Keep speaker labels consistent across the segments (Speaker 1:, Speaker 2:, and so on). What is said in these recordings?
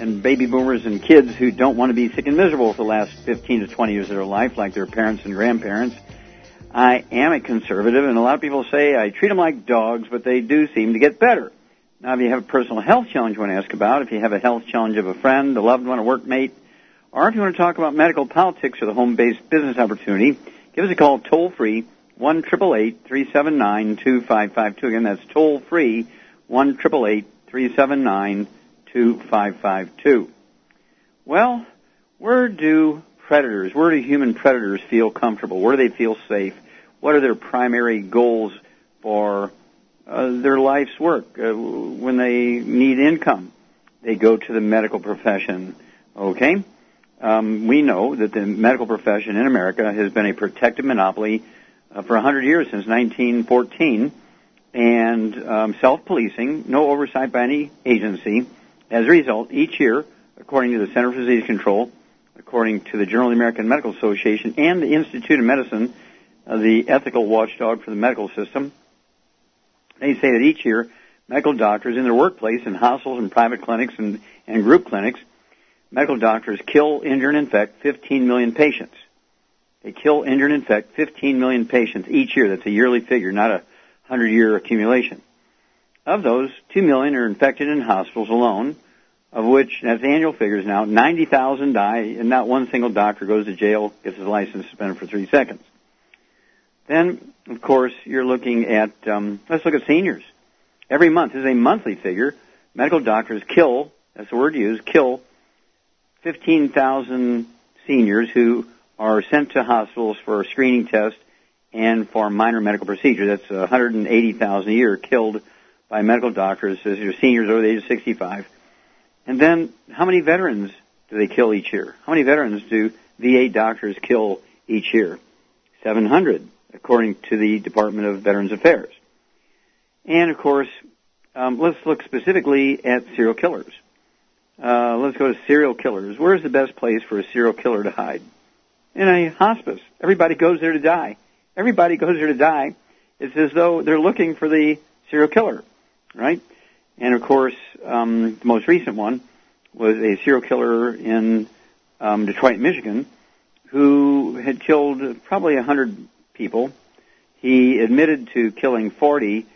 Speaker 1: and baby boomers and kids who don't want to be sick and miserable for the last 15 to 20 years of their life like their parents and grandparents. I am a conservative and a lot of people say I treat them like dogs, but they do seem to get better. Now, if you have a personal health challenge you want to ask about, if you have a health challenge of a friend, a loved one, a workmate, or if you want to talk about medical politics or the home-based business opportunity, give us a call toll free, 1 379 2552 Again, that's toll free, 1 379 2552 Well, where do predators, where do human predators feel comfortable? Where do they feel safe? What are their primary goals for uh, their life's work. Uh, when they need income, they go to the medical profession. Okay? Um, we know that the medical profession in America has been a protected monopoly uh, for 100 years, since 1914, and um, self-policing, no oversight by any agency. As a result, each year, according to the Center for Disease Control, according to the Journal of the American Medical Association, and the Institute of Medicine, uh, the ethical watchdog for the medical system, they say that each year, medical doctors in their workplace, in hospitals and private clinics and, and group clinics, medical doctors kill, injure, and infect 15 million patients. They kill, injure, and infect 15 million patients each year. That's a yearly figure, not a 100-year accumulation. Of those, 2 million are infected in hospitals alone, of which, that's annual figures now, 90,000 die, and not one single doctor goes to jail, gets his license suspended for three seconds. Then, of course, you're looking at, um, let's look at seniors. Every month, this is a monthly figure, medical doctors kill, that's the word used, kill 15,000 seniors who are sent to hospitals for a screening test and for minor medical procedure. That's 180,000 a year killed by medical doctors as your seniors over the age of 65. And then, how many veterans do they kill each year? How many veterans do VA doctors kill each year? 700 according to the Department of Veterans Affairs. And of course, um, let's look specifically at serial killers. Uh, let's go to serial killers. Where's the best place for a serial killer to hide? In a hospice. Everybody goes there to die. Everybody goes there to die. It's as though they're looking for the serial killer, right? And of course, um, the most recent one was a serial killer in um, Detroit, Michigan, who had killed probably hundred people. He admitted to killing 40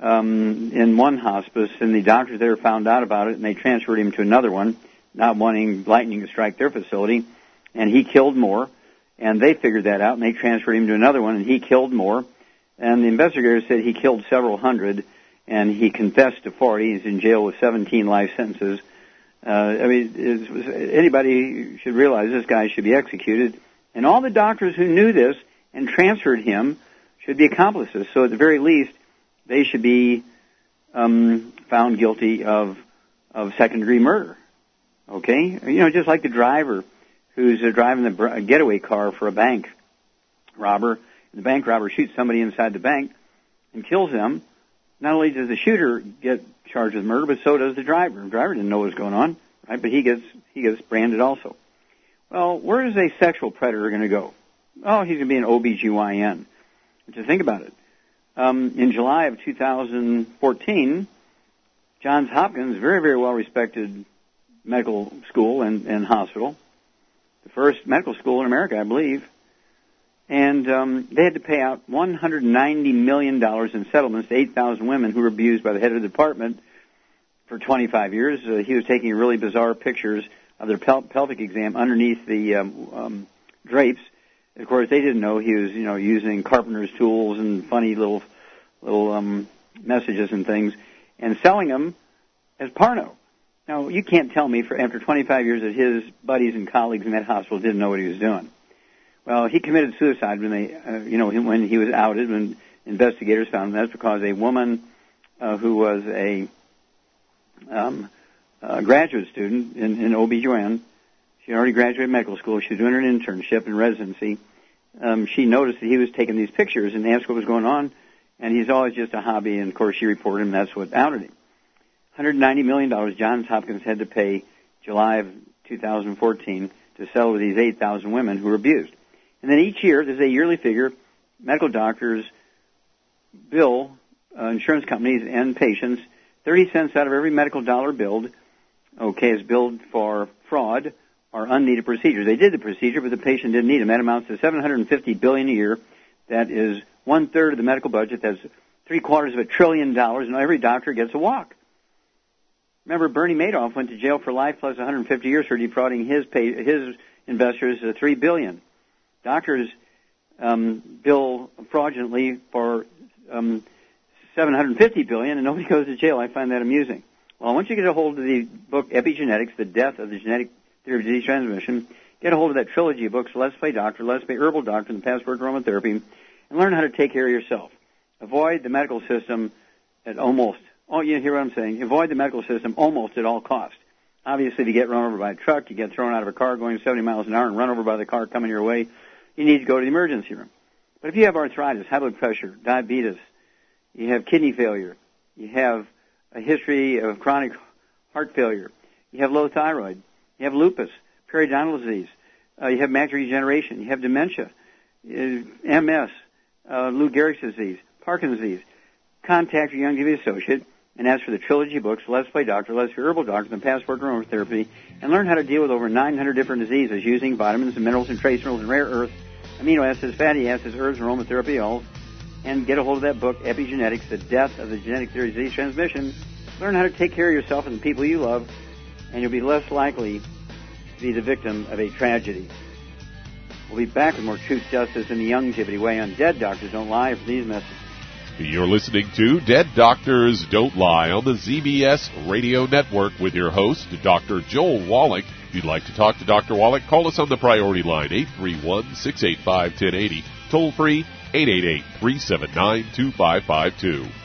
Speaker 1: um, in one hospice, and the doctors there found out about it, and they transferred him to another one, not wanting lightning to strike their facility. And he killed more, and they figured that out, and they transferred him to another one, and he killed more. And the investigator said he killed several hundred, and he confessed to 40. He's in jail with 17 life sentences. Uh, I mean, anybody should realize this guy should be executed. And all the doctors who knew this and transferred him should be accomplices. So at the very least, they should be um, found guilty of of second degree murder. Okay, you know, just like the driver who's uh, driving the getaway car for a bank robber. The bank robber shoots somebody inside the bank and kills them. Not only does the shooter get charged with murder, but so does the driver. The driver didn't know what was going on, right? But he gets he gets branded also. Well, where is a sexual predator going to go? oh, he's going to be an OBGYN. To think about it. Um, in July of 2014, Johns Hopkins, very, very well respected medical school and, and hospital, the first medical school in America, I believe, and um, they had to pay out $190 million in settlements to 8,000 women who were abused by the head of the department for 25 years. Uh, he was taking really bizarre pictures of their pel- pelvic exam underneath the um, um, drapes Of course, they didn't know he was, you know, using carpenter's tools and funny little, little um, messages and things, and selling them as porno. Now, you can't tell me for after 25 years that his buddies and colleagues in that hospital didn't know what he was doing. Well, he committed suicide when they, uh, you know, when he was outed, when investigators found him. That's because a woman uh, who was a, um, graduate student in, in OB/GYN, she already graduated medical school. She was doing an internship and residency. Um, she noticed that he was taking these pictures and asked what was going on. And he's always just a hobby. And of course, she reported him. That's what outed him. 190 million dollars Johns Hopkins had to pay July of 2014 to settle with these 8,000 women who were abused. And then each year, there's a yearly figure, medical doctors bill uh, insurance companies and patients 30 cents out of every medical dollar billed, okay, is billed for fraud or unneeded procedures. They did the procedure, but the patient didn't need them. That amounts to 750 billion a year. That is one third of the medical budget. That's three quarters of a trillion dollars, and every doctor gets a walk. Remember, Bernie Madoff went to jail for life plus 150 years for defrauding his pay, his investors uh, three billion. Doctors um, bill fraudulently for um, 750 billion, and nobody goes to jail. I find that amusing. Well, once you get a hold of the book Epigenetics, The Death of the Genetic Theory of Disease Transmission, get a hold of that trilogy of books, Let's Play Doctor, Let's Play Herbal Doctor, and the Passport to Aromatherapy, and learn how to take care of yourself. Avoid the medical system at almost, oh, you hear what I'm saying? Avoid the medical system almost at all costs. Obviously, if you get run over by a truck, you get thrown out of a car going 70 miles an hour and run over by the car coming your way, you need to go to the emergency room. But if you have arthritis, high blood pressure, diabetes, you have kidney failure, you have a history of chronic heart failure, you have low thyroid, you have lupus, periodontal disease, uh, you have macular degeneration, you have dementia, uh, MS, uh, Lou Gehrig's disease, Parkinson's disease. Contact your Youngevity associate and as for the trilogy books, Let's Play Doctor, Let's Play Herbal Doctor, and Passport to Aromatherapy, and learn how to deal with over 900 different diseases using vitamins and minerals and trace minerals and rare earths, amino acids, fatty acids, herbs, and aromatherapy oils and get a hold of that book, Epigenetics, The Death of the Genetic Theory of Disease Transmission. Learn how to take care of yourself and the people you love, and you'll be less likely to be the victim of a tragedy. We'll be back with more truth, justice, and the Youngevity way on Dead Doctors Don't Lie for these messages.
Speaker 2: You're listening to Dead Doctors Don't Lie on the ZBS Radio Network with your host, Dr. Joel Wallach. If you'd like to talk to Dr. Wallach, call us on the priority line, 831 685 1080. Toll free 888 379 2552.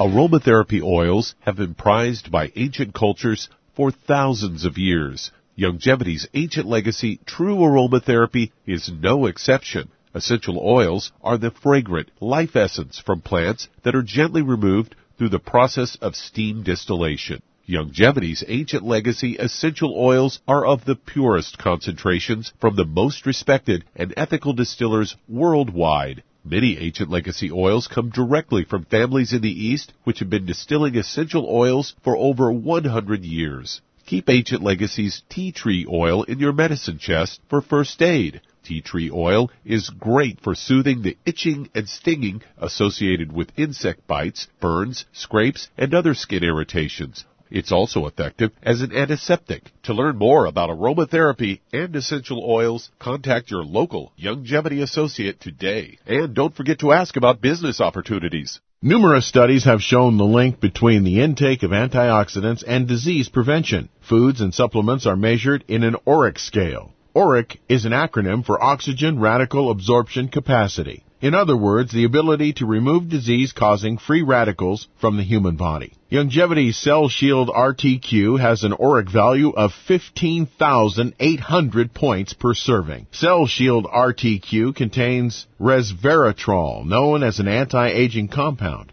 Speaker 2: Aromatherapy oils have been prized by ancient cultures for thousands of years. Youngevity's ancient legacy, true aromatherapy, is no exception. Essential oils are the fragrant life essence from plants that are gently removed through the process of steam distillation. Youngevity's ancient legacy essential oils are of the purest concentrations from the most respected and ethical distillers worldwide. Many ancient legacy oils come directly from families in the East which have been distilling essential oils for over 100 years. Keep Ancient Legacy's tea tree oil in your medicine chest for first aid. Tea tree oil is great for soothing the itching and stinging associated with insect bites, burns, scrapes, and other skin irritations. It's also effective as an antiseptic. To learn more about aromatherapy and essential oils, contact your local Youngevity associate today. And don't forget to ask about business opportunities.
Speaker 3: Numerous studies have shown the link between the intake of antioxidants and disease prevention. Foods and supplements are measured in an ORAC scale. ORAC is an acronym for Oxygen Radical Absorption Capacity. In other words, the ability to remove disease causing free radicals from the human body. Youngevity's Cell Shield RTQ has an ORAC value of 15,800 points per serving. Cell Shield RTQ contains resveratrol, known as an anti-aging compound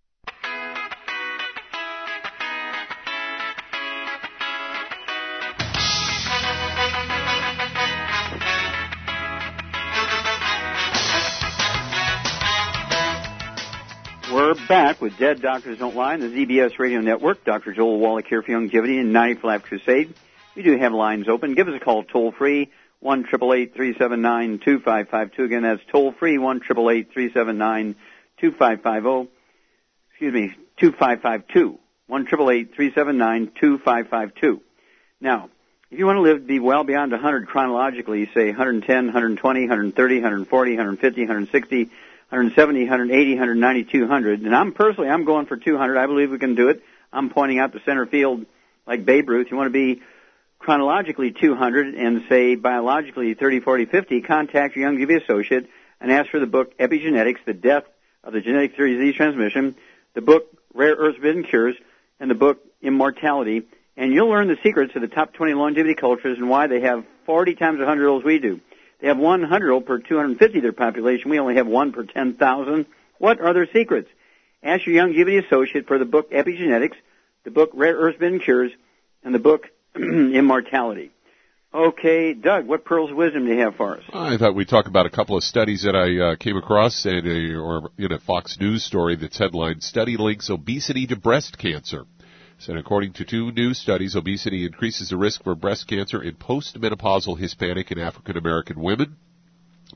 Speaker 1: Back with Dead Doctors Don't Lie on the ZBS Radio Network. Dr. Joel Wallach here for Youngevity and 90 for Life Crusade. We do have lines open. Give us a call toll free, 1 379 2552. Again, that's toll free, 1 379 2550. Excuse me, 2552. 1 379 2552. Now, if you want to live, be well beyond 100 chronologically, say 110, 120, 130, 140, 150, 160, 170, 180, 190, 200. And I'm personally, I'm going for 200. I believe we can do it. I'm pointing out the center field like Babe Ruth. You want to be chronologically 200 and say biologically 30, 40, 50, contact your Youngevity associate and ask for the book Epigenetics, The Death of the Genetic Theory of Disease Transmission, the book Rare Earth Forbidden Cures, and the book Immortality. And you'll learn the secrets of the top 20 longevity cultures and why they have 40 times 100 olds we do. They have 100 per 250 of their population. We only have one per 10,000. What are their secrets? Ask your Youngevity associate for the book Epigenetics, the book Rare Earth Forbidden Cures, and the book Immortality. Okay, Doug, what pearls of wisdom do you have for us?
Speaker 2: I thought we'd talk about a couple of studies that I uh, came across in a, or in a Fox News story that's headlined "Study Links Obesity to Breast Cancer." And according to two new studies, obesity increases the risk for breast cancer in postmenopausal Hispanic and African American women.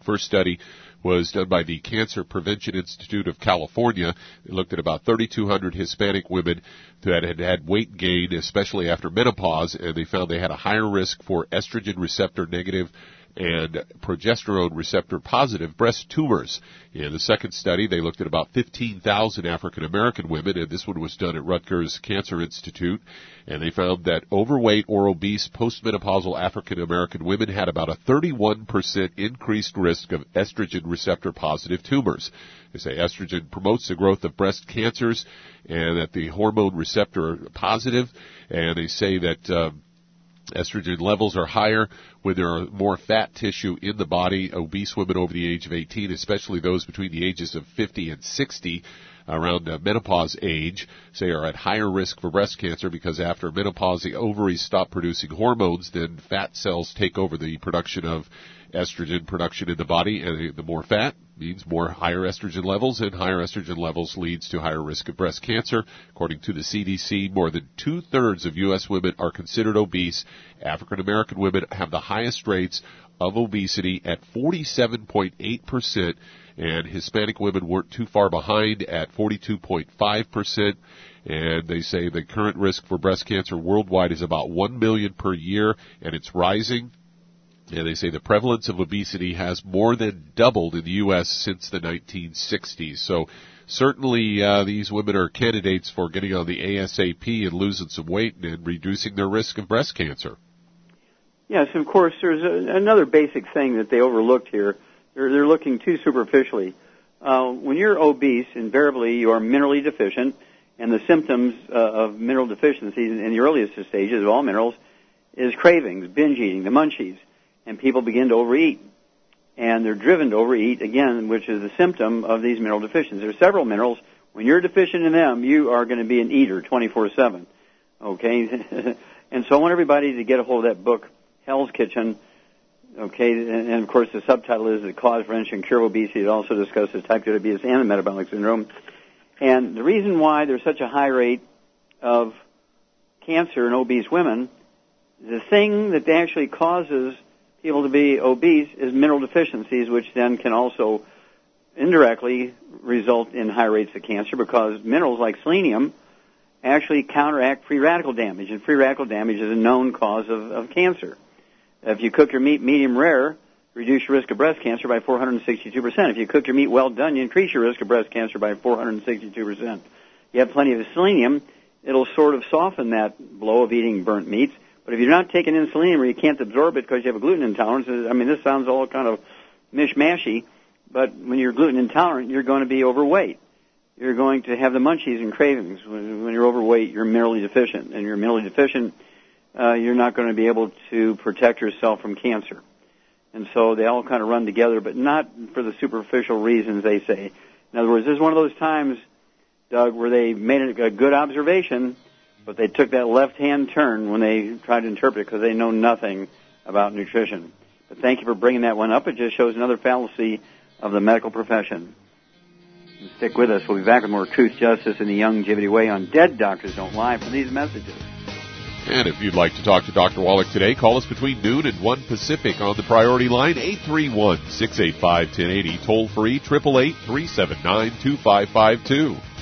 Speaker 2: First study was done by the Cancer Prevention Institute of California. They looked at about 3,200 Hispanic women that had had weight gain, especially after menopause, and they found they had a higher risk for estrogen receptor negative and progesterone receptor positive breast tumors. In the second study, they looked at about 15,000 African American women, and this one was done at Rutgers Cancer Institute, and they found that overweight or obese postmenopausal African American women had about a 31% increased risk of estrogen receptor positive tumors. They say estrogen promotes the growth of breast cancers, and that the hormone receptor positive, and they say that. Uh, Estrogen levels are higher when there are more fat tissue in the body. Obese women over the age of 18, especially those between the ages of 50 and 60, around uh, menopause age, say are at higher risk for breast cancer because after menopause the ovaries stop producing hormones, then fat cells take over the production of estrogen production in the body, and the more fat means more higher estrogen levels, and higher estrogen levels leads to higher risk of breast cancer. According to the CDC, more than two thirds of U.S. women are considered obese. African American women have the highest rates of obesity at 47.8 percent, and Hispanic women weren't too far behind at 42.5 percent. And they say the current risk for breast cancer worldwide is about 1 million per year, and it's rising. And they say the prevalence of obesity has more than doubled in the U.S. since the 1960s. So certainly uh, these women are candidates for getting on the ASAP and losing some weight and reducing their risk of breast cancer.
Speaker 1: Yes, of course. There's a, another basic thing that they overlooked here. They're, they're looking too superficially. Uh, when you're obese, invariably you are minerally deficient, and the symptoms uh, of mineral deficiency in the earliest stages of all minerals is cravings, binge eating, the munchies and people begin to overeat. And they're driven to overeat again, which is a symptom of these mineral deficiencies. There are several minerals. When you're deficient in them, you are going to be an eater 24/7. Okay, and so I want everybody to get a hold of that book, Hell's Kitchen. Okay, and, and of course the subtitle is "The Cause, Prevention, and Cure of Obesity." It also discusses type 2 diabetes and the metabolic syndrome. And the reason why there's such a high rate of cancer in obese women, the thing that actually causes people to be obese is mineral deficiencies, which then can also indirectly result in high rates of cancer because minerals like selenium actually counteract free radical damage, and free radical damage is a known cause of, of cancer. If you cook your meat medium rare, reduce your risk of breast cancer by 462%. If you cook your meat well done, you increase your risk of breast cancer by 462%. You have plenty of selenium, it'll sort of soften that blow of eating burnt meats but if you're not taking insulin or you can't absorb it because you have a gluten intolerance, I mean, this sounds all kind of mishmashy, but when you're gluten intolerant, you're going to be overweight. You're going to have the munchies and cravings. When, you're overweight, you're minerally deficient. And you're minerally deficient, uh, you're not going to be able to protect yourself from cancer. And so they all kind of run together, but not for the superficial reasons they say. In other words, this is one of those times, Doug, where they made a good observation, but they took that left-hand turn when they tried to interpret it because they know nothing about nutrition. But thank you for bringing that one up. It just shows another fallacy of the medical profession. And Stick with us. We'll be back with more Truth, Justice, and the Youngevity Way on Dead Doctors Don't Lie for these messages.
Speaker 2: And if you'd like to talk to Dr. Wallach today, call us between noon and 1 Pacific on the priority line 831-685-1080, toll free 888-379-2552.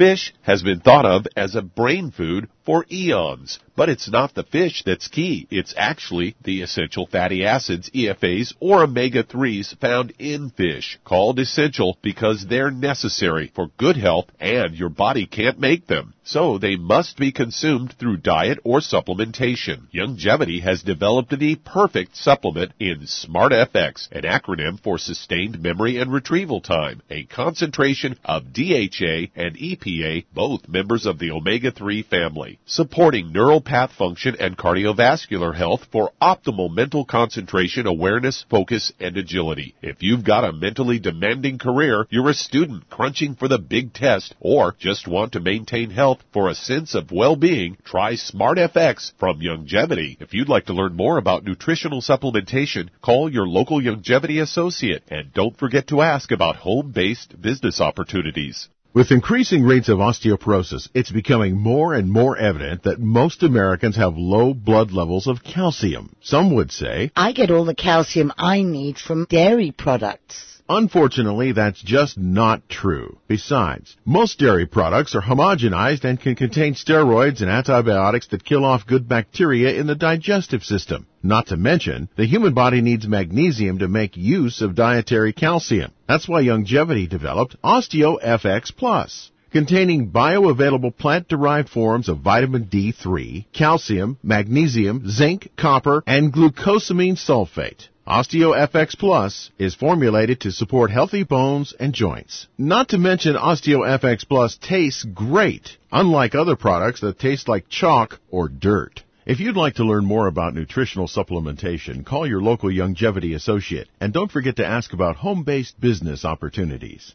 Speaker 2: Fish has been thought of as a brain food for eons. But it's not the fish that's key. It's actually the essential fatty acids, EFAs, or omega-3s found in fish, called essential because they're necessary for good health and your body can't make them. So they must be consumed through diet or supplementation. Youngevity has developed the perfect supplement in SmartFX, an acronym for sustained memory and retrieval time, a concentration of DHA and EPA, both members of the omega-3 family supporting neural path function and cardiovascular health for optimal mental concentration, awareness, focus, and agility. If you've got a mentally demanding career, you're a student crunching for the big test, or just want to maintain health for a sense of well-being, try SmartFX from Youngevity. If you'd like to learn more about nutritional supplementation, call your local Youngevity associate and don't forget to ask about home-based business opportunities.
Speaker 3: With increasing rates of osteoporosis, it's becoming more and more evident that most Americans have low blood levels of calcium. Some would say,
Speaker 4: I get all the calcium I need from dairy products.
Speaker 3: Unfortunately, that's just not true. Besides, most dairy products are homogenized and can contain steroids and antibiotics that kill off good bacteria in the digestive system. Not to mention, the human body needs magnesium to make use of dietary calcium. That's why Youngevity developed OsteoFX Plus containing bioavailable plant-derived forms of vitamin D3, calcium, magnesium, zinc, copper, and glucosamine sulfate. OsteoFX Plus is formulated to support healthy bones and joints. Not to mention OsteoFX Plus tastes great, unlike other products that taste like chalk or dirt. If you'd like to learn more about nutritional supplementation, call your local Youngevity associate and don't forget to ask about home-based business opportunities.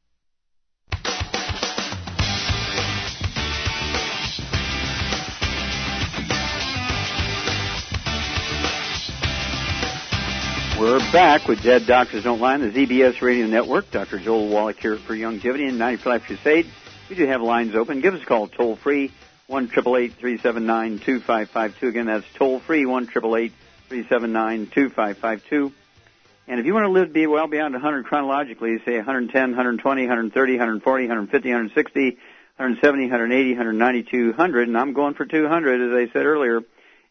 Speaker 1: We're back with Dead Doctors Don't Lie on the ZBS Radio Network. Dr. Joel Wallach here for Youngevity and 90 for Crusade. We do have lines open. Give us a call toll free, 1 379 2552. Again, that's toll free, 1 379 2552. And if you want to live be well beyond 100 chronologically, say 110, 120, 130, 140, 150, 160, 170, 180, 190, 200, and I'm going for 200, as I said earlier.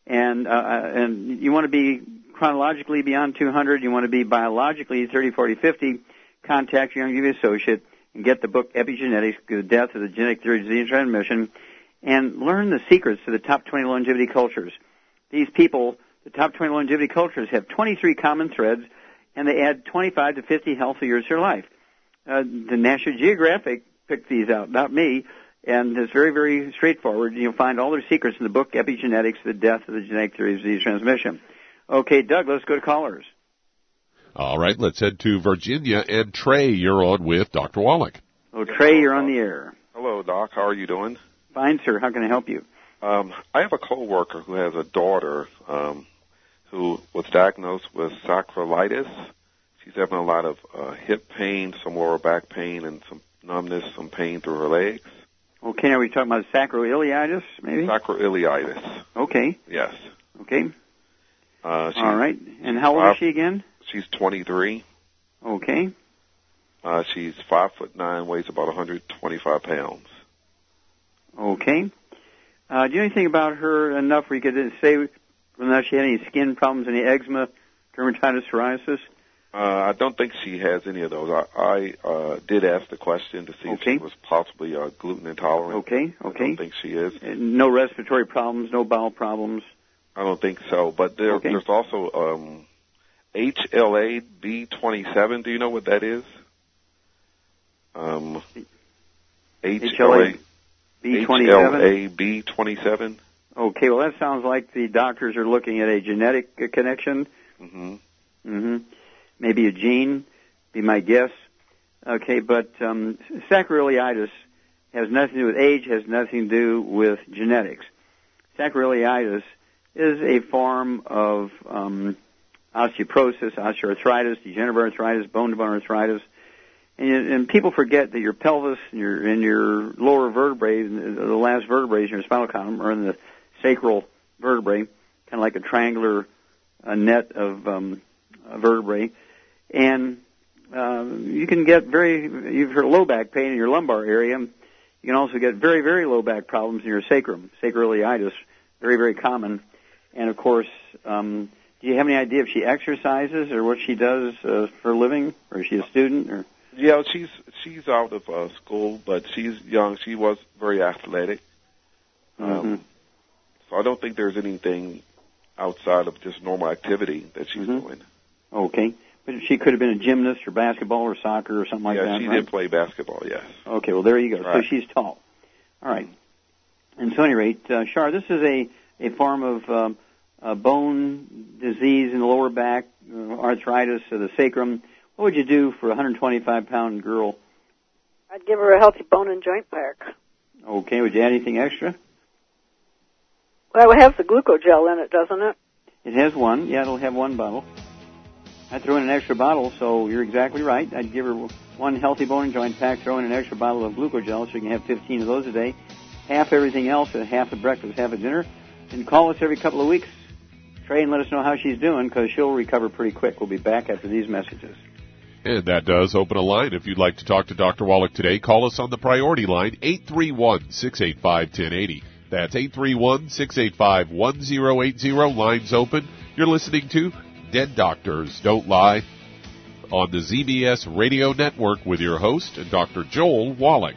Speaker 1: And uh, and you want to be chronologically beyond 200, you want to be biologically 30, 40, 50, contact your Youngevity associate and get the book Epigenetics, The Death of the Genetic Theory of Disease Transmission, and learn the secrets to the top 20 longevity cultures. These people, the top 20 longevity cultures, have 23 common threads, and they add 25 to 50 healthy years to their life. Uh, the National Geographic picked these out, not me, and it's very, very straightforward. You'll find all their secrets in the book Epigenetics, The Death of the Genetic Theory of Disease Transmission. Okay, Doug, let's go to callers.
Speaker 2: All right, let's head to Virginia. And Trey, you're on with Dr. Wallach.
Speaker 1: Oh, Trey, you're on the air.
Speaker 5: Hello, Doc. How are you doing?
Speaker 1: Fine, sir. How can I help you?
Speaker 5: Um, I have a coworker who has a daughter um, who was diagnosed with sacroiliitis. She's having a lot of uh, hip pain, some lower back pain, and some numbness, some pain through her legs.
Speaker 1: Okay, are we're talking about sacroiliitis, maybe?
Speaker 5: Sacroiliitis.
Speaker 1: Okay.
Speaker 5: Yes.
Speaker 1: Okay.
Speaker 5: Uh, she's,
Speaker 1: All right. And how old
Speaker 5: uh,
Speaker 1: is she again?
Speaker 5: She's 23.
Speaker 1: Okay.
Speaker 5: Uh, she's five foot nine, weighs about 125 pounds.
Speaker 1: Okay. Uh, do you know anything about her enough where you could say whether she had any skin problems, any eczema, dermatitis, psoriasis?
Speaker 5: Uh, I don't think she has any of those. I, I uh, did ask the question to see if she was possibly uh, gluten intolerant.
Speaker 1: Okay, okay.
Speaker 5: I
Speaker 1: okay.
Speaker 5: don't think she is.
Speaker 1: Uh, No respiratory problems, no bowel problems.
Speaker 5: I don't think so. But there,
Speaker 1: Okay.
Speaker 5: there's also um, HLA B27. Do you know what that is? Um,
Speaker 1: HLA B27?
Speaker 5: HLA B27.
Speaker 1: Okay, well that sounds like the doctors are looking at a genetic connection.
Speaker 5: hmm
Speaker 1: Mm-hmm. Maybe a gene, be my guess. Okay, but um, sacroiliitis has nothing to do with age, has nothing to do with genetics. Sacroiliitis is a form of um, osteoporosis, osteoarthritis, degenerative arthritis, bone-to-bone arthritis, and, and people forget that your pelvis and your and your lower vertebrae, the last vertebrae in your spinal column, are in the sacral vertebrae, kind of like a triangular uh, net of um, vertebrae, and uh, you can get very. You've heard low back pain in your lumbar area. You can also get very very low back problems in your sacrum, sacroiliitis, very very common, and of course. Um, do you have any idea if she exercises or what she does uh, for a living, or is she a student? Or
Speaker 5: Yeah, she's she's out of uh, school, but she's young. She was very athletic. Um, So I don't think there's anything outside of just normal activity that she's
Speaker 1: Mhm.
Speaker 5: doing.
Speaker 1: Okay. But she could have been a gymnast or basketball or soccer or something like
Speaker 5: yeah,
Speaker 1: that,
Speaker 5: she
Speaker 1: right?
Speaker 5: did play basketball. Yes.
Speaker 1: Okay, well there you go. So she's tall. All right. And so, at any rate, uh, Shar, this is a a form of um, uh, bone disease in the lower back, uh, arthritis of the sacrum. What would you do for a 125 pound girl?
Speaker 6: I'd give her a healthy bone and joint pack.
Speaker 1: Okay, would you add anything extra?
Speaker 6: Well, it has the glucogel in it, doesn't it?
Speaker 1: It has one. Yeah, it'll have one bottle. I'd throw in an extra bottle, so you're exactly right. I'd give her one healthy bone and joint pack, throw in an extra bottle of glucogel so you can have 15 of those a day. Half everything else, and half at breakfast, half at dinner. And call us every couple of weeks, Trey, and let us know how she's doing because she'll recover pretty quick. We'll be back after these messages.
Speaker 2: And that does open a line. If you'd like to talk to Dr. Wallach today, call us on the priority line, 831-685-1080. That's 831-685-1080. Lines open. You're listening to Dead Doctors Don't Lie on the ZBS Radio Network with your host, Dr. Joel Wallach.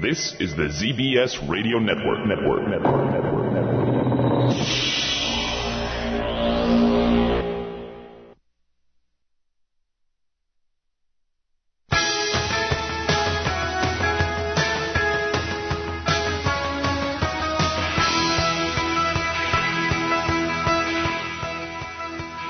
Speaker 7: This is the ZBS Radio Network. Network. Network. Network. Network.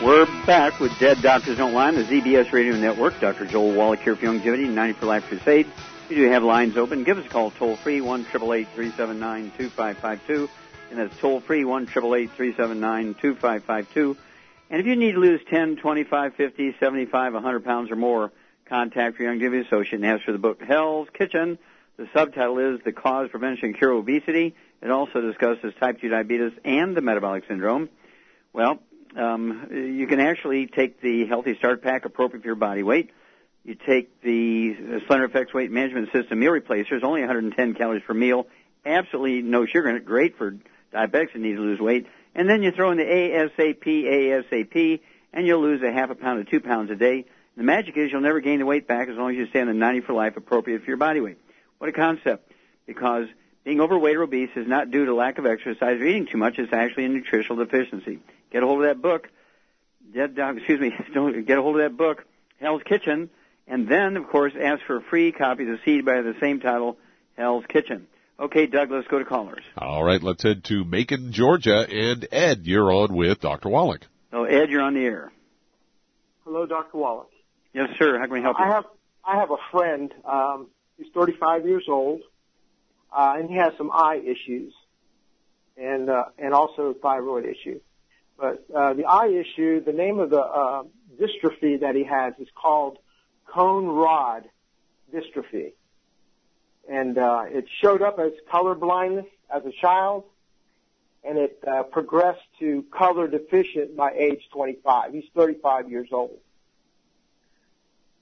Speaker 1: We're back with Dead Doctors Don't Lie on the ZBS Radio Network. Dr. Joel Wallach here for Youngevity, 90 for Life Crusade. We do have lines open. Give us a call toll free, 1 379 2552. And that's toll free, 1 379 2552. And if you need to lose 10, 25, 50, 75, 100 pounds or more, contact your Youngevity associate and ask for the book Hell's Kitchen. The subtitle is The Cause, Prevention, Cure Obesity. It also discusses type 2 diabetes and the metabolic syndrome. Well, um, you can actually take the Healthy Start Pack appropriate for your body weight. You take the Slender FX Weight Management System meal replacers, only 110 calories per meal, absolutely no sugar in it, great for diabetics that need to lose weight. And then you throw in the ASAP, ASAP, and you'll lose a half a pound to two pounds a day. The magic is you'll never gain the weight back as long as you stay on the 90 for life appropriate for your body weight. What a concept. Because being overweight or obese is not due to lack of exercise or eating too much, it's actually a nutritional deficiency. Get a hold of that book. Uh, excuse me, don't get a hold of that book, Hell's Kitchen, and then, of course, ask for a free copy of the CD by the same title, Hell's Kitchen. Okay, Doug, let's go to callers.
Speaker 2: All right, let's head to Macon, Georgia, and Ed, you're on with Dr. Wallach.
Speaker 1: Oh, Ed, you're on the air.
Speaker 8: Hello, Dr. Wallach.
Speaker 1: Yes, sir. How can we help you?
Speaker 8: I have I have a friend. Um, he's 35 years old, uh, and he has some eye issues, and uh, and also a thyroid issue. But uh, the eye issue, the name of the uh, dystrophy that he has is called cone rod dystrophy, and uh, it showed up as color blindness as a child, and it uh, progressed to color deficient by age 25. He's 35 years old.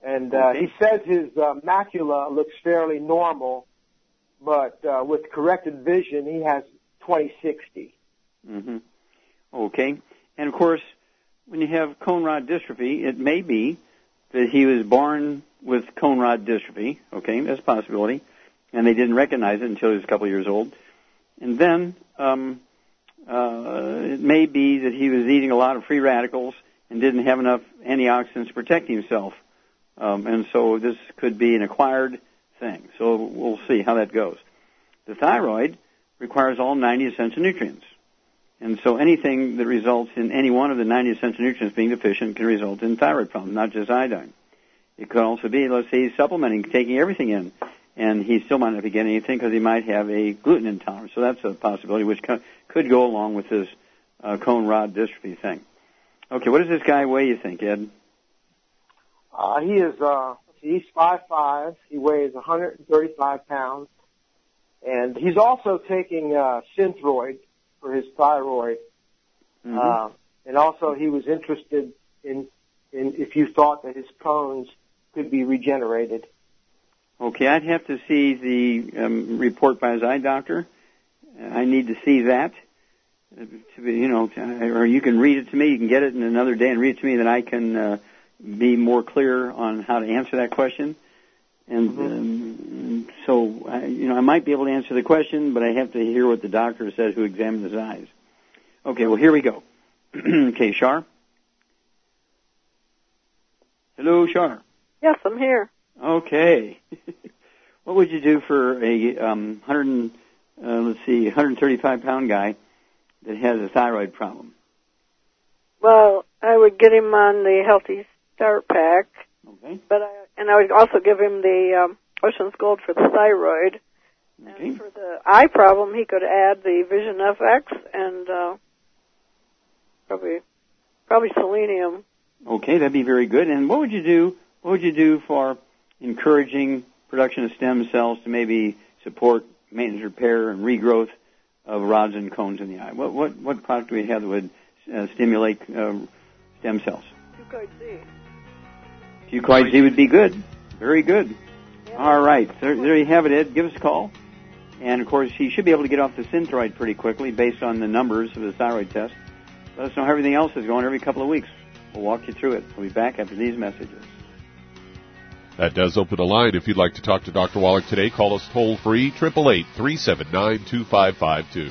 Speaker 8: And uh, he says his uh, macula looks fairly normal, but uh, with corrected vision, he has 20/60.
Speaker 1: Mm-hmm. Okay. And of course, when you have cone rod dystrophy, it may be that he was born with cone rod dystrophy. Okay, that's a possibility. And they didn't recognize it until he was a couple years old. And then um, uh, it may be that he was eating a lot of free radicals and didn't have enough antioxidants to protect himself. Um, and so this could be an acquired thing. So we'll see how that goes. The thyroid requires all 90 essential nutrients. And so anything that results in any one of the 90 essential nutrients being deficient can result in thyroid problems, not just iodine. It could also be, let's say he's supplementing, taking everything in, and he still might not be getting anything because he might have a gluten intolerance. So that's a possibility which could go along with this uh, cone rod dystrophy thing. Okay, what does this guy weigh, you think, Ed?
Speaker 8: Uh, he is, uh, he's five five. He weighs 135 pounds, and he's also taking uh, Synthroid for his thyroid,
Speaker 1: Mm-hmm.
Speaker 8: uh, and also he was interested in in if you thought that his Crohn's could be regenerated.
Speaker 1: Okay, I'd have to see the um, report by his eye doctor. I need to see that. uh, To be, you know, to, or you can read it to me. You can get it in another day and read it to me. Then I can uh, be more clear on how to answer that question. And um, so, I, you know, I might be able to answer the question, but I have to hear what the doctor says who examined his eyes. Okay, well, here we go. okay, Shar. Hello, Shar.
Speaker 6: Yes, I'm here.
Speaker 1: Okay. what would you do for a um, 100, and, uh, let's see, 135 pound guy that has a thyroid problem?
Speaker 6: Well, I would get him on the Healthy Start Pack.
Speaker 1: Okay.
Speaker 6: But I, and I would also give him the um, Ocean's Gold for the thyroid.
Speaker 1: Okay.
Speaker 6: And for the eye problem, he could add the Vision FX and uh, probably probably selenium.
Speaker 1: Okay, that'd be very good. And what would you do? What would you do for encouraging production of stem cells to maybe support maintenance, repair, and regrowth of rods and cones in the eye? What what what product do we have that would uh, stimulate uh, stem cells?
Speaker 6: Fucoid Z.
Speaker 1: Fucoid Z would be good. Very good. All right, there, there you have it, Ed. Give us a call. And of course, he should be able to get off the Synthroid pretty quickly based on the numbers of the thyroid test. Let us know how everything else is going every couple of weeks. We'll walk you through it. We'll be back after these messages.
Speaker 2: That does open a line. If you'd like to talk to Dr. Wallach today, call us toll free, 888 379 2552.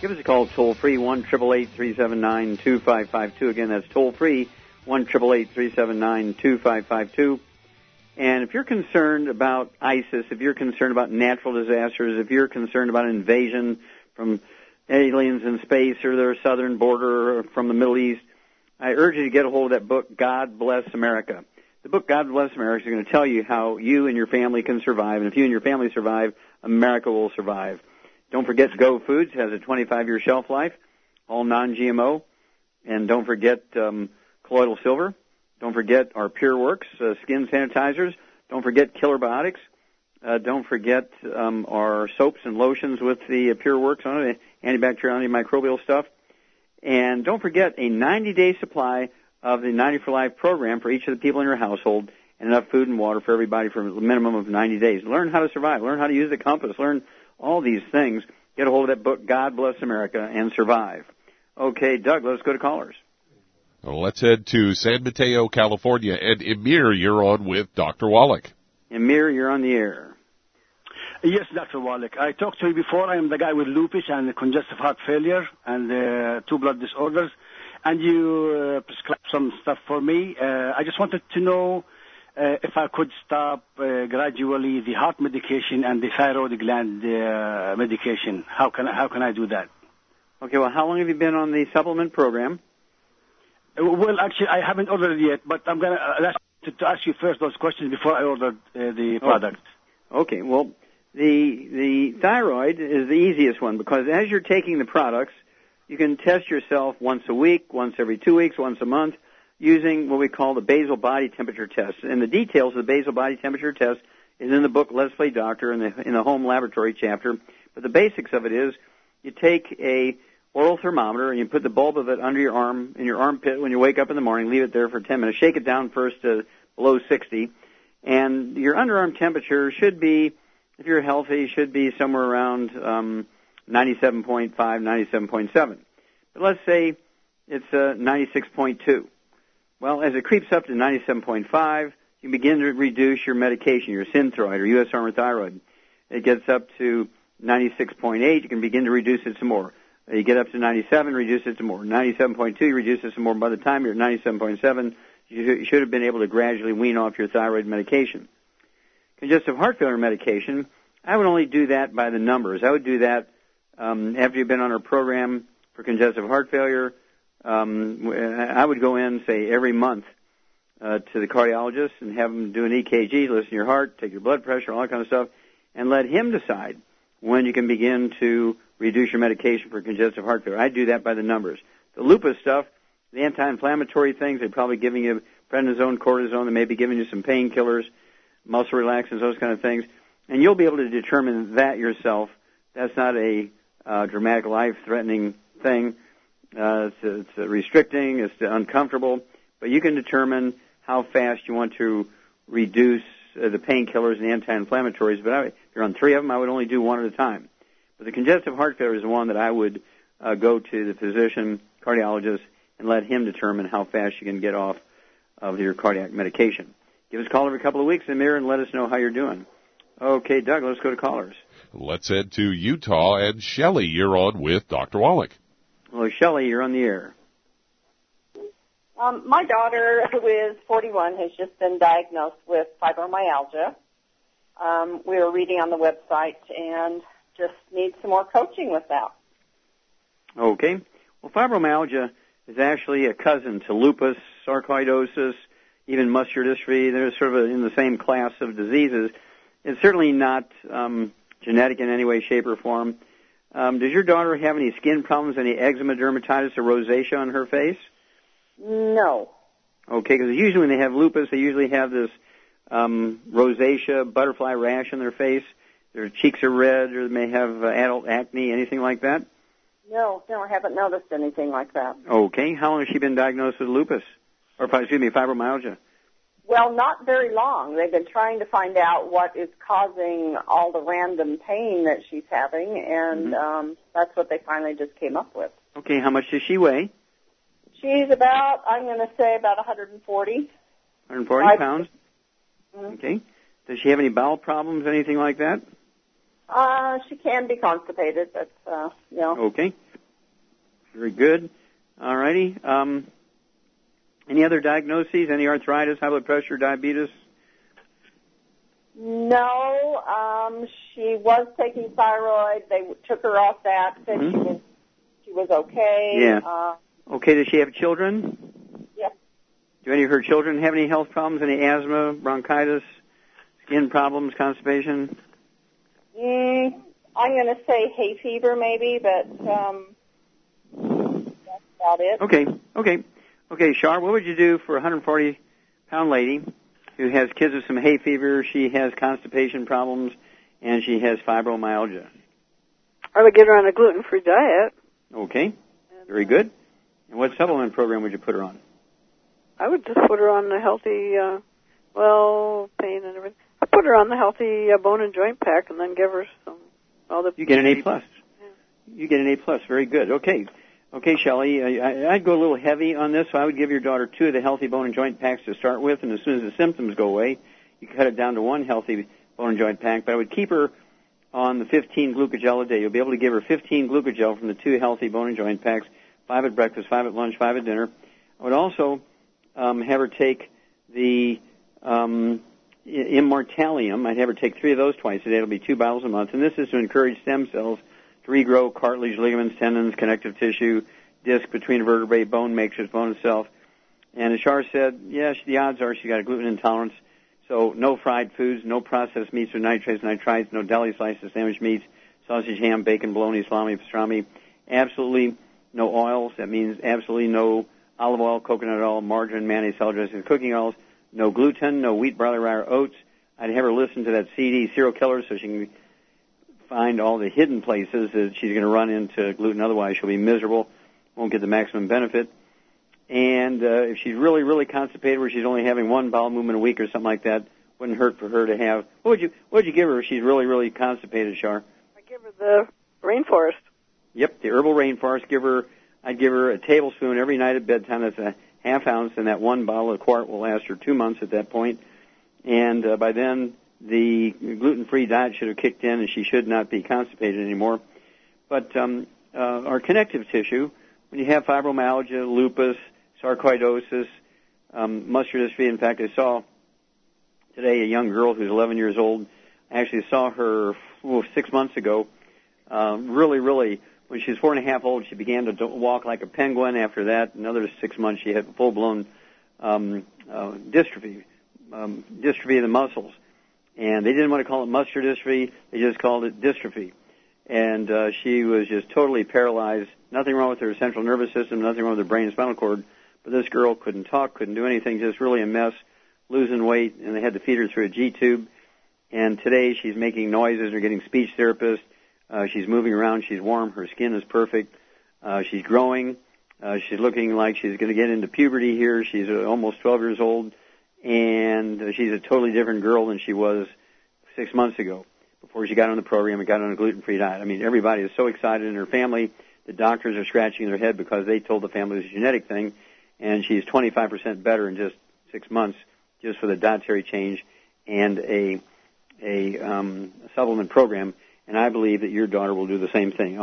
Speaker 1: Give us a call toll free one triple eight three seven nine two five five two. Again, that's toll free one triple eight three seven nine two five five two. And if you're concerned about ISIS, if you're concerned about natural disasters, if you're concerned about invasion from aliens in space or their southern border or from the Middle East, I urge you to get a hold of that book, God Bless America. The book God Bless America is going to tell you how you and your family can survive, and if you and your family survive, America will survive. Don't forget Go Foods has a 25-year shelf life, all non-GMO, and don't forget um, colloidal silver. Don't forget our Pure Works uh, skin sanitizers. Don't forget Killer Biotics. Uh, don't forget um, our soaps and lotions with the uh, Pure Works on it, antibacterial, antimicrobial stuff. And don't forget a 90 day supply of the 90 for Life program for each of the people in your household and enough food and water for everybody for a minimum of 90 days. Learn how to survive. Learn how to use the compass. Learn all these things. Get a hold of that book, God Bless America, and survive. Okay, Doug, let's go to callers.
Speaker 2: Well, let's head to San Mateo, California. And Emir, you're on with Dr. Wallach.
Speaker 1: Emir, you're on the air.
Speaker 9: Yes, Dr. Wallach. I talked to you before. I am the guy with lupus and congestive heart failure and uh, two blood disorders. And you uh, prescribed some stuff for me. Uh, I just wanted to know if I could stop uh, gradually the heart medication and the thyroid gland uh, medication. How can I, how can I do that?
Speaker 1: Okay, well, how long have you been on the supplement program?
Speaker 9: Uh, Well, actually, I haven't ordered yet, but I'm gonna uh, ask to, to ask you first those questions before I order uh, the
Speaker 1: Oh.
Speaker 9: product.
Speaker 1: Okay, well, the the thyroid is the easiest one because as you're taking the products, you can test yourself once a week, once every two weeks, once a month, using what we call the basal body temperature test. And the details of the basal body temperature test is in the book Let's Play Doctor in the in the home laboratory chapter. But the basics of it is you take a oral thermometer and you put the bulb of it under your arm in your armpit when you wake up in the morning, leave it there for 10 minutes, shake it down first to below 60, and your underarm temperature should be, if you're healthy, should be somewhere around um, 97.5, 97.7. But let's say it's uh, 96.2. Well, as it creeps up to 97.5, you begin to reduce your medication, your Synthroid or US Armour Thyroid. It gets up to 96.8, you can begin to reduce it some more. You get up to 97, reduce it some more. 97.2, you reduce it some more. By the time you're at 97.7, you you should have been able to gradually wean off your thyroid medication. Congestive heart failure medication, I would only do that by the numbers. I would do that um, after you've been on our program for congestive heart failure. Um, I would go in, say, every month uh, to the cardiologist and have him do an EKG, listen to your heart, take your blood pressure, all that kind of stuff, and let him decide when you can begin to reduce your medication for congestive heart failure. I do that by the numbers. The lupus stuff, the anti-inflammatory things, they're probably giving you prednisone, cortisone, they may be giving you some painkillers, muscle relaxants, those kind of things, and you'll be able to determine that yourself. That's not a uh, dramatic, life-threatening thing. Uh, it's, it's restricting, it's uncomfortable, but you can determine how fast you want to reduce uh, the painkillers and anti-inflammatories. But I, if you're on three of them, I would only do one at a time. But the congestive heart failure is one that I would uh, go to the physician, cardiologist, and let him determine how fast you can get off of your cardiac medication. Give us a call every couple of weeks, Amir, and let us know how you're doing. Okay, Doug, let's go to callers.
Speaker 2: Let's head to Utah. And Shelley, you're on with Dr. Wallach.
Speaker 1: Well, Shelley, you're on the air.
Speaker 10: Um, my daughter, who is 41, has just been diagnosed with fibromyalgia. Um, we were reading on the website and just need some more coaching with that.
Speaker 1: Okay. Well, fibromyalgia is actually a cousin to lupus, sarcoidosis, even muscular dystrophy. They're sort of in the same class of diseases. It's certainly not um, genetic in any way, shape, or form. Um, does your daughter have any skin problems, any eczema, dermatitis, or rosacea on her face?
Speaker 10: No.
Speaker 1: Okay, because usually when they have lupus, they usually have this um, rosacea, butterfly rash on their face. Their cheeks are red, or they may have uh, adult acne, anything like that.
Speaker 10: No, no, I haven't noticed anything like that.
Speaker 1: Okay, how long has she been diagnosed with lupus, or excuse me, fibromyalgia?
Speaker 10: Well, not very long. They've been trying to find out what is causing all the random pain that she's having, and um, that's what they finally just came up with.
Speaker 1: Okay, how much does she weigh?
Speaker 10: She's about, I'm going to say about 140.
Speaker 1: 140
Speaker 10: I-
Speaker 1: pounds.
Speaker 10: Mhm.
Speaker 1: Okay. Does she have any bowel problems, anything like that?
Speaker 10: Uh, she can be constipated, but, uh, you know.
Speaker 1: Okay. Very good. All righty. Um, any other diagnoses? Any arthritis, high blood pressure, diabetes?
Speaker 10: No, um, she was taking thyroid. They took her off that. Said she
Speaker 1: Mhm.
Speaker 10: was she was okay.
Speaker 1: Yeah.
Speaker 10: Uh,
Speaker 1: Okay. Does she have children?
Speaker 10: Yes.
Speaker 1: Do any of her children have any health problems? Any asthma, bronchitis, skin problems, constipation?
Speaker 10: mm, I'm going to say hay fever maybe, but um, that's about it.
Speaker 1: Okay. Okay. Okay, Shar, what would you do for a 140 pound lady who has kids with some hay fever, she has constipation problems, and she has fibromyalgia?
Speaker 6: I would get her on a gluten-free diet.
Speaker 1: Okay. Very good. And what supplement program would you put her on?
Speaker 6: I would just put her on the healthy, uh, well, pain and everything. I put her on the healthy uh, bone and joint pack, and then give her some all the.
Speaker 1: You get an A plus. You get an A plus. Very good. Okay. Okay, Shelley, I, I'd go a little heavy on this, so I would give your daughter two of the healthy bone and joint packs to start with, and as soon as the symptoms go away, you cut it down to one healthy bone and joint pack. But I would keep her on the 15 glucogel a day. You'll be able to give her 15 glucogel from the two healthy bone and joint packs, five at breakfast, five at lunch, five at dinner. I would also um, have her take the um, Immortalium. I'd have her take three of those twice a day. It'll be two bottles a month, and this is to encourage stem cells to regrow cartilage, ligaments, tendons, connective tissue, disc between vertebrae, bone matrix, bone itself. And as Shar said, yes, the odds are she's got a gluten intolerance. So no fried foods, no processed meats or nitrates, nitrites, no deli slices, sandwich meats, sausage, ham, bacon, bologna, salami, pastrami. Absolutely no oils. That means absolutely no olive oil, coconut oil, margarine, mayonnaise, salad dressing, cooking oils. No gluten, no wheat, barley, rye, or oats. I'd have her listen to that CD, Cereal Killer, so she can find all the hidden places that she's going to run into gluten. Otherwise, she'll be miserable, won't get the maximum benefit. And uh, if she's really, really constipated, where she's only having one bowel movement a week or something like that, wouldn't hurt for her to have. What would you What would you give her if she's really, really constipated, Shar?
Speaker 6: I give her the rainforest.
Speaker 1: Yep, the herbal rainforest. Give her. I'd give her a tablespoon every night at bedtime. That's a half ounce, and that one bottle of quart will last her two months at that point. And uh, by then, the gluten-free diet should have kicked in, and she should not be constipated anymore. But um, uh, our connective tissue, when you have fibromyalgia, lupus, sarcoidosis, um, muscular dystrophy. In fact, I saw today a young girl who's 11 years old. I actually saw her six months ago. Uh, really, really, when she was four and a half old, she began to walk like a penguin. After that, another six months, she had full-blown um, uh, dystrophy, um, dystrophy of the muscles. And they didn't want to call it muscular dystrophy; they just called it dystrophy. And uh, she was just totally paralyzed. Nothing wrong with her central nervous system, nothing wrong with her brain and spinal cord. But this girl couldn't talk, couldn't do anything, just really a mess, losing weight, and they had to feed her through a G tube. And today she's making noises, they're getting speech therapists, uh, she's moving around, she's warm, her skin is perfect, uh, she's growing, uh, she's looking like she's going to get into puberty here, she's uh, almost 12 years old, and she's a totally different girl than she was six months ago before she got on the program and got on a gluten-free diet. I mean, everybody is so excited in her family. The doctors are scratching their head because they told the family it was a genetic thing, and she's 25% better in just six months just for the dietary change and a a um, supplement program. And I believe that your daughter will do the same thing.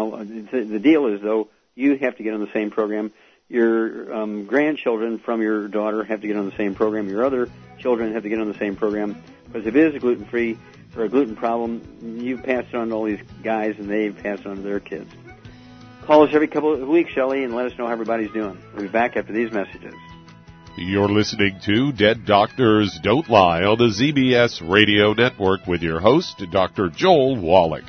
Speaker 1: The deal is though you have to get on the same program. Your um, grandchildren from your daughter have to get on the same program. Your other children have to get on the same program because if it is gluten free or a gluten problem, you pass it on to all these guys and they pass it on to their kids. Call us every couple of weeks, Shelley, and let us know how everybody's doing. We'll be back after these messages.
Speaker 2: You're listening to Dead Doctors Don't Lie on the ZBS Radio Network with your host, Dr. Joel Wallach.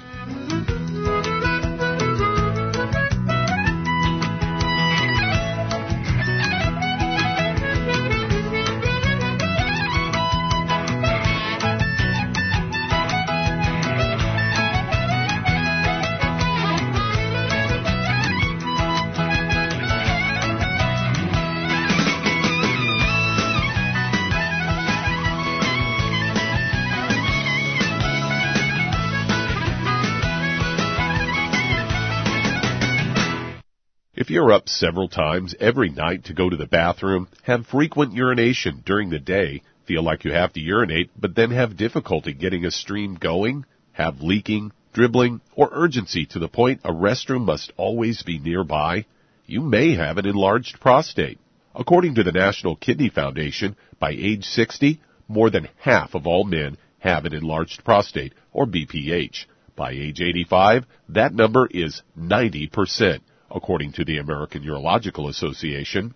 Speaker 2: Several times every night to go to the bathroom, have frequent urination during the day, feel like you have to urinate but then have difficulty getting a stream going, have leaking, dribbling, or urgency to the point a restroom must always be nearby, you may have an enlarged prostate. According to the National Kidney Foundation, by age 60, more than half of all men have an enlarged prostate, or BPH. By age 85, that number is 90% according to the American Urological Association.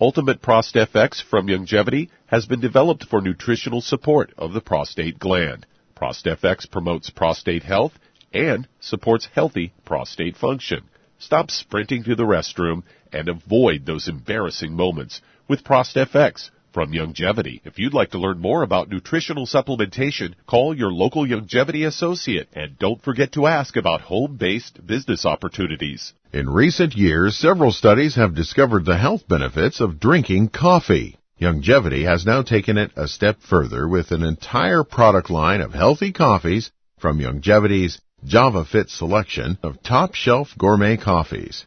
Speaker 2: Ultimate ProstFX from Youngevity has been developed for nutritional support of the prostate gland. ProstFX promotes prostate health and supports healthy prostate function. Stop sprinting to the restroom and avoid those embarrassing moments with ProstFX from Youngevity. If you'd like to learn more about nutritional supplementation, call your local Youngevity associate and don't forget to ask about home-based business opportunities.
Speaker 3: In recent years, several studies have discovered the health benefits of drinking coffee. Youngevity has now taken it a step further with an entire product line of healthy coffees from Youngevity's JavaFit selection of top shelf gourmet coffees.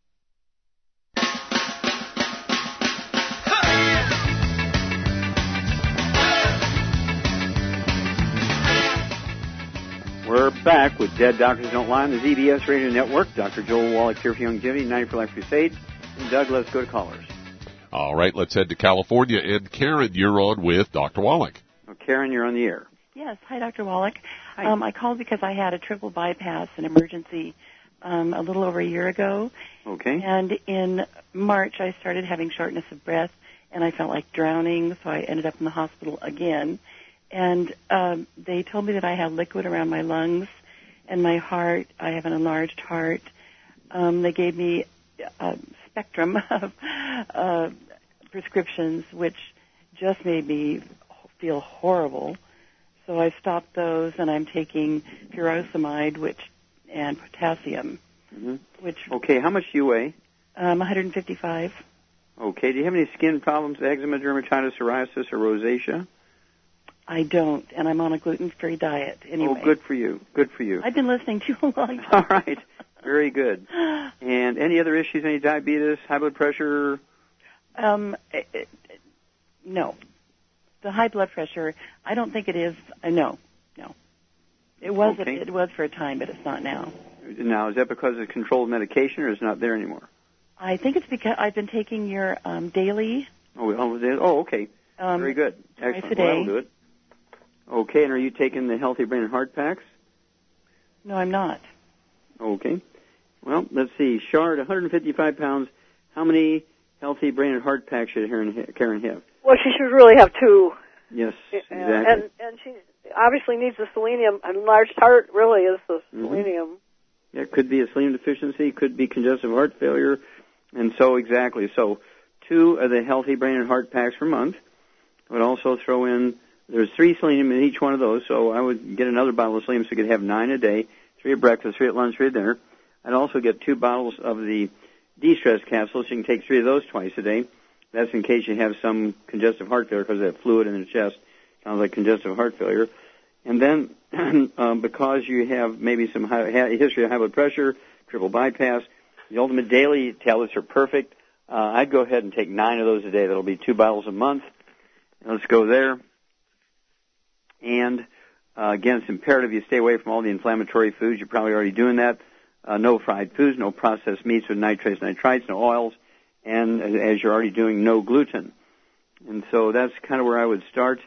Speaker 1: back with Dead Doctors Don't Lie on the ZBS Radio Network. Dr. Joel Wallach here for Youngevity, 90 for Life Crusade. And Doug, let's go to callers.
Speaker 2: All right, let's head to California. And Karen, you're on with Dr. Wallach.
Speaker 1: Oh, Karen, you're on the air.
Speaker 11: Yes. Hi, Dr. Wallach. Um, I called because I had a triple bypass, an emergency, um, a little over a year ago.
Speaker 1: Okay.
Speaker 11: And in March, I started having shortness of breath, and I felt like drowning, so I ended up in the hospital again and um, they told me that I had liquid around my lungs and my heart. I have an enlarged heart. Um, they gave me a spectrum of uh, prescriptions, which just made me feel horrible. So I stopped those, and I'm taking furosemide, which and potassium.
Speaker 1: Mm-hmm.
Speaker 11: Which
Speaker 1: okay? How much do you weigh?
Speaker 11: Um, 155.
Speaker 1: Okay. Do you have any skin problems, eczema, dermatitis, psoriasis, or rosacea?
Speaker 11: I don't, and I'm on a gluten-free diet anyway.
Speaker 1: Oh, good for you. Good for you.
Speaker 11: I've been listening to you a long time.
Speaker 1: All right. Very good. And any other issues? Any diabetes, high blood pressure?
Speaker 11: Um, it, it, no. The high blood pressure, I don't think it is. Uh, no, no. It was.
Speaker 1: Okay.
Speaker 11: It was for a time, but it's not now.
Speaker 1: Now, is that because of controlled medication, or is it not there anymore?
Speaker 11: I think it's because I've been taking your um, daily.
Speaker 1: Oh, oh, oh okay.
Speaker 11: Um,
Speaker 1: Very good. Excellent. Well, that'll do it. Okay, and are you taking the Healthy Brain and Heart packs?
Speaker 11: No, I'm not.
Speaker 1: Okay. Well, let's see. Shar, 155 pounds. How many Healthy Brain and Heart packs should Karen have?
Speaker 6: Well, she should really have two.
Speaker 1: Yes, exactly.
Speaker 6: And and she obviously needs the selenium. Enlarged heart really is the
Speaker 1: Mhm.
Speaker 6: selenium.
Speaker 1: Yeah, it could be a selenium deficiency, could be congestive heart failure, and so exactly. So, two of the Healthy Brain and Heart packs per month. I would also throw in there's three selenium in each one of those, so I would get another bottle of selenium so you could have nine a day, three at breakfast, three at lunch, three at dinner. I'd also get two bottles of the de-stress capsules. You can take three of those twice a day. That's in case you have some congestive heart failure because of that fluid in the chest. Sounds like congestive heart failure. And then, um, because you have maybe some high, history of high blood pressure, triple bypass, the ultimate daily tablets are perfect. Uh, I'd go ahead and take nine of those a day. That'll be two bottles a month. Let's go there. And uh, again, it's imperative you stay away from all the inflammatory foods. You're probably already doing that. Uh, no fried foods, no processed meats with nitrates, nitrites, no oils, and as you're already doing, no gluten. And so that's kind of where I would start.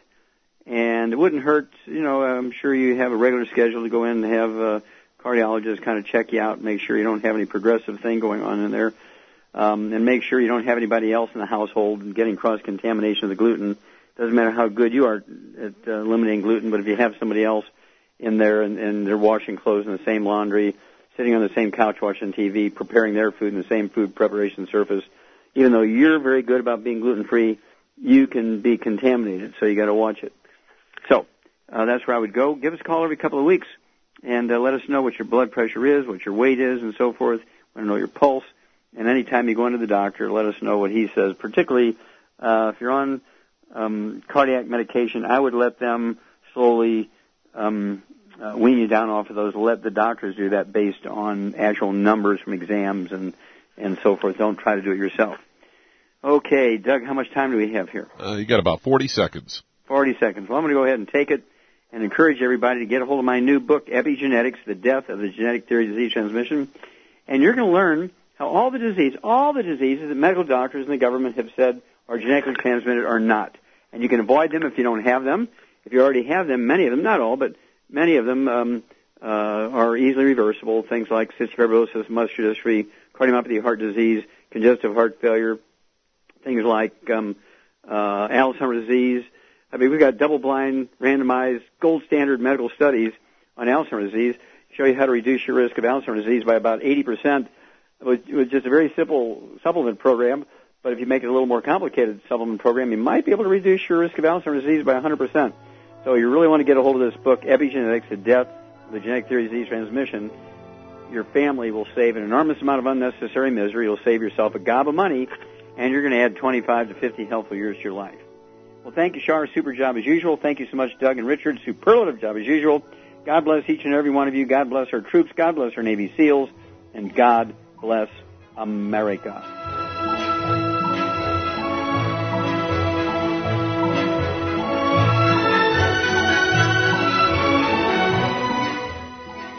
Speaker 1: And it wouldn't hurt, you know, I'm sure you have a regular schedule to go in and have a cardiologist kind of check you out, make sure you don't have any progressive thing going on in there. Um, and make sure you don't have anybody else in the household getting cross contamination of the gluten. Doesn't matter how good you are at uh, eliminating gluten, but if you have somebody else in there and, and they're washing clothes in the same laundry, sitting on the same couch watching TV, preparing their food in the same food preparation surface, even though you're very good about being gluten free, you can be contaminated. So you got to watch it. So uh, that's where I would go. Give us a call every couple of weeks and uh, let us know what your blood pressure is, what your weight is, and so forth. Want to know your pulse. And anytime you go into the doctor, let us know what he says. Particularly uh, if you're on um, cardiac medication, I would let them slowly um, uh, wean you down off of those. Let the doctors do that based on actual numbers from exams and and so forth. Don't try to do it yourself. Okay, Doug, how much time do we have here?
Speaker 12: Uh, you got about 40 seconds.
Speaker 1: 40 seconds. Well, I'm going to go ahead and take it and encourage everybody to get a hold of my new book, Epigenetics, The Death of the Genetic Theory of Disease Transmission. And you're going to learn how all the disease, all the diseases that medical doctors and the government have said are genetically transmitted or not. And you can avoid them if you don't have them. If you already have them, many of them, not all, but many of them um, uh, are easily reversible. Things like cystic fibrosis, muscular dystrophy, cardiomyopathy, heart disease, congestive heart failure, things like um, uh, Alzheimer's disease. I mean, we've got double-blind, randomized, gold standard medical studies on Alzheimer's disease show you how to reduce your risk of Alzheimer's disease by about 80% with, with just a very simple supplement program. But if you make it a little more complicated supplement program, you might be able to reduce your risk of Alzheimer's disease by 100%. So you really want to get a hold of this book, Epigenetics, The Death the Genetic Theory of Disease Transmission. Your family will save an enormous amount of unnecessary misery. You'll save yourself a gob of money, and you're going to add 25 to 50 healthful years to your life. Well, thank you, Shar. Super job as usual. Thank you so much, Doug and Richard. Superlative job as usual. God bless each and every one of you. God bless our troops. God bless our Navy SEALs. And God bless America.